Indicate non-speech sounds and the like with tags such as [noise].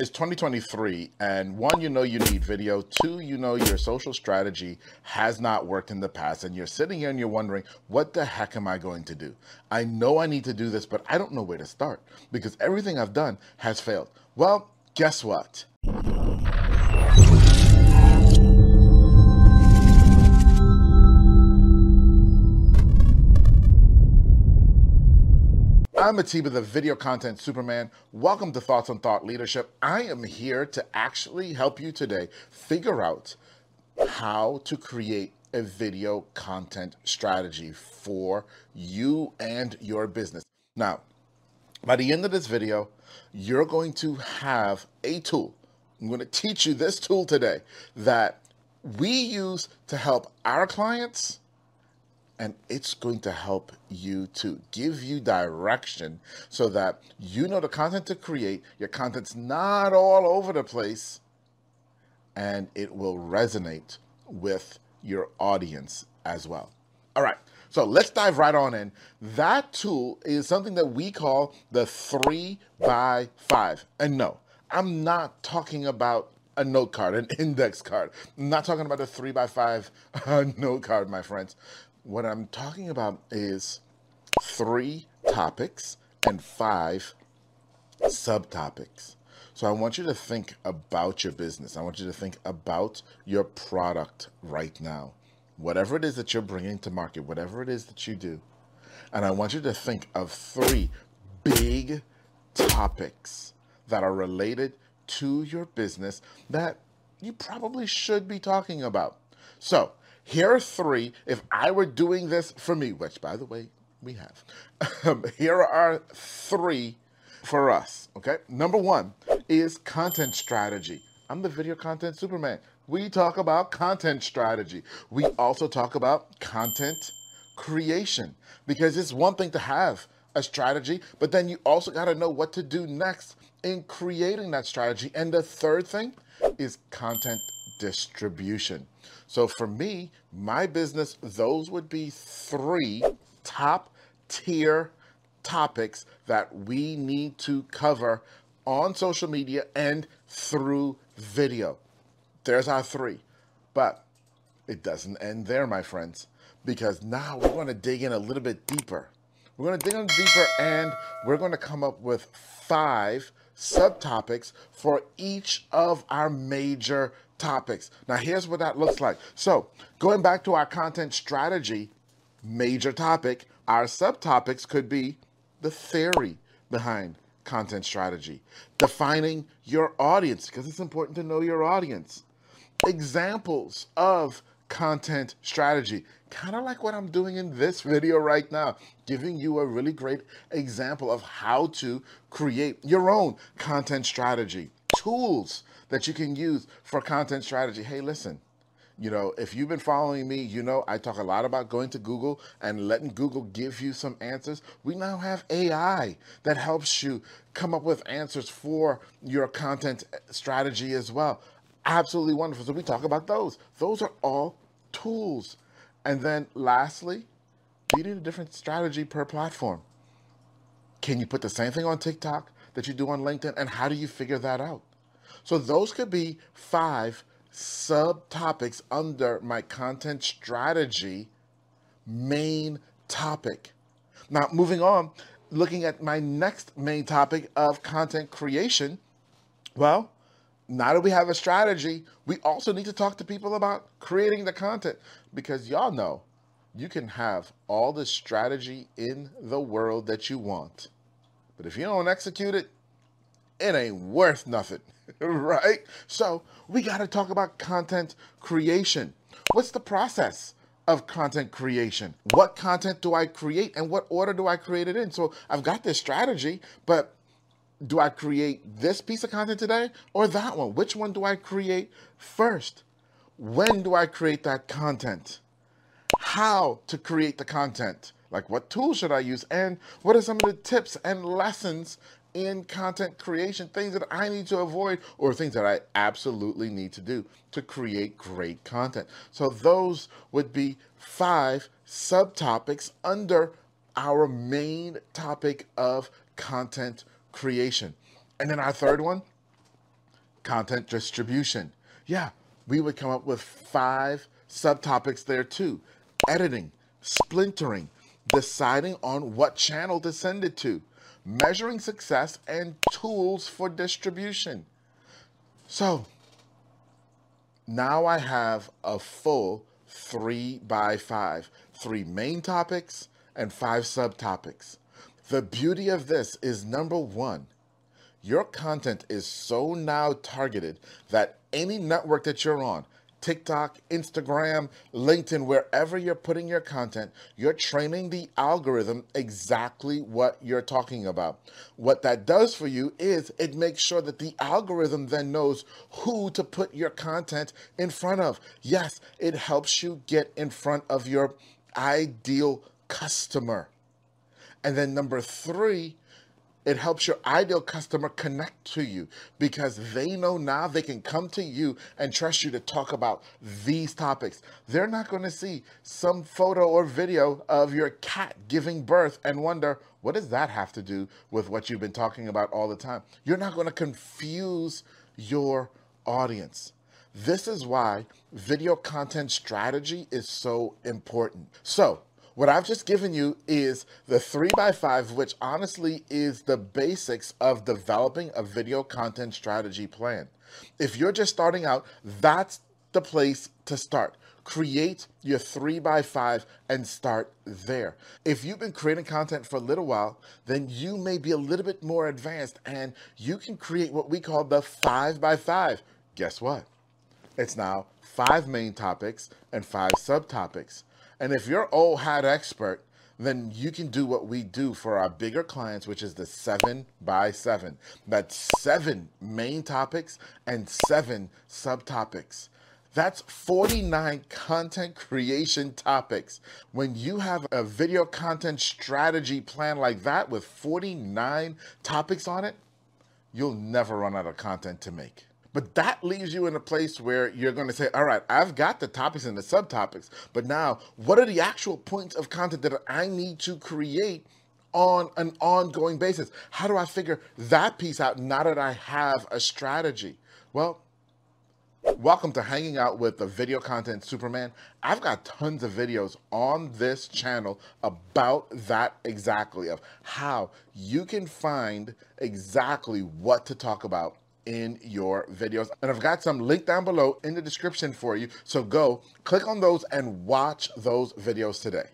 It's 2023, and one, you know you need video. Two, you know your social strategy has not worked in the past, and you're sitting here and you're wondering, what the heck am I going to do? I know I need to do this, but I don't know where to start because everything I've done has failed. Well, guess what? I'm Atiba, the video content Superman. Welcome to Thoughts on Thought Leadership. I am here to actually help you today figure out how to create a video content strategy for you and your business. Now, by the end of this video, you're going to have a tool. I'm going to teach you this tool today that we use to help our clients and it's going to help you to give you direction so that you know the content to create. Your content's not all over the place and it will resonate with your audience as well. All right, so let's dive right on in. That tool is something that we call the three by five. And no, I'm not talking about a note card, an [laughs] index card. I'm not talking about a three by five [laughs] uh, note card, my friends. What I'm talking about is three topics and five subtopics. So I want you to think about your business. I want you to think about your product right now. Whatever it is that you're bringing to market, whatever it is that you do. And I want you to think of three big topics that are related to your business that you probably should be talking about. So here are three. If I were doing this for me, which by the way, we have, um, here are three for us. Okay. Number one is content strategy. I'm the video content Superman. We talk about content strategy. We also talk about content creation because it's one thing to have a strategy, but then you also got to know what to do next in creating that strategy. And the third thing is content distribution. So for me, my business, those would be three top tier topics that we need to cover on social media and through video. There's our three. But it doesn't end there, my friends, because now we're going to dig in a little bit deeper. We're going to dig in deeper and we're going to come up with five subtopics for each of our major topics. Now, here's what that looks like. So, going back to our content strategy, major topic, our subtopics could be the theory behind content strategy, defining your audience, because it's important to know your audience, examples of content strategy, kind of like what I'm doing in this video right now, giving you a really great example of how to create your own content strategy, tools that you can use for content strategy. Hey, listen, you know, if you've been following me, you know I talk a lot about going to Google and letting Google give you some answers. We now have AI that helps you come up with answers for your content strategy as well. Absolutely wonderful. So we talk about those. Those are all tools. And then lastly, you need a different strategy per platform? Can you put the same thing on TikTok that you do on LinkedIn? And how do you figure that out? So those could be five subtopics under my content strategy main topic. Now, moving on, looking at my next main topic of content creation. Well, now that we have a strategy, we also need to talk to people about creating the content because y'all know you can have all the strategy in the world that you want. But if you don't execute it, it ain't worth nothing. [laughs] right? So we got to talk about content creation. What's the process of content creation? What content do I create and what order do I create it in? So I've got this strategy, but do I create this piece of content today or that one? Which one do I create first? When do I create that content? How to create the content? Like what tools should I use? And what are some of the tips and lessons in content creation, things that I need to avoid or things that I absolutely need to do to create great content. So those would be five subtopics under our main topic of content creation. And then our third one, content distribution. Yeah, we would come up with five subtopics there too. Editing, splintering, deciding on what channel to send it to, measuring success, and tools for distribution. So now I have a full three by five, three main topics and five subtopics. The beauty of this is number one, your content is so now targeted that any network that you're on, TikTok, Instagram, LinkedIn, wherever you're putting your content, you're training the algorithm exactly what you're talking about. What that does for you is it makes sure that the algorithm then knows who to put your content in front of. Yes, it helps you get in front of your ideal customer. And then number three, it helps your ideal customer connect to you because they know now they can come to you and trust you to talk about these topics. They're not going to see some photo or video of your cat giving birth and wonder, what does that have to do with what you've been talking about all the time? You're not going to confuse your audience. This is why video content strategy is so important. So, what I've just given you is the three by five, which honestly is the basics of developing a video content strategy plan. If you're just starting out, that's the place to start. Create your three by five and start there. If you've been creating content for a little while, then you may be a little bit more advanced and you can create what we call the five by five. Guess what? It's now five main topics and five subtopics. And if you're old hat expert, then you can do what we do for our bigger clients, which is the seven by seven. That's seven main topics and seven subtopics. That's 49 content creation topics. When you have a video content strategy plan like that with 49 topics on it, you'll never run out of content to make. But that leaves you in a place where you're going to say, all right, I've got the topics and the subtopics, but now what are the actual points of content that I need to create on an ongoing basis? How do I figure that piece out now that I have a strategy? Well, Welcome to hanging out with the video content Superman. I've got tons of videos on this channel about that exactly of how you can find exactly what to talk about in your videos. And I've got some linked down below in the description for you. So go click on those and watch those videos today.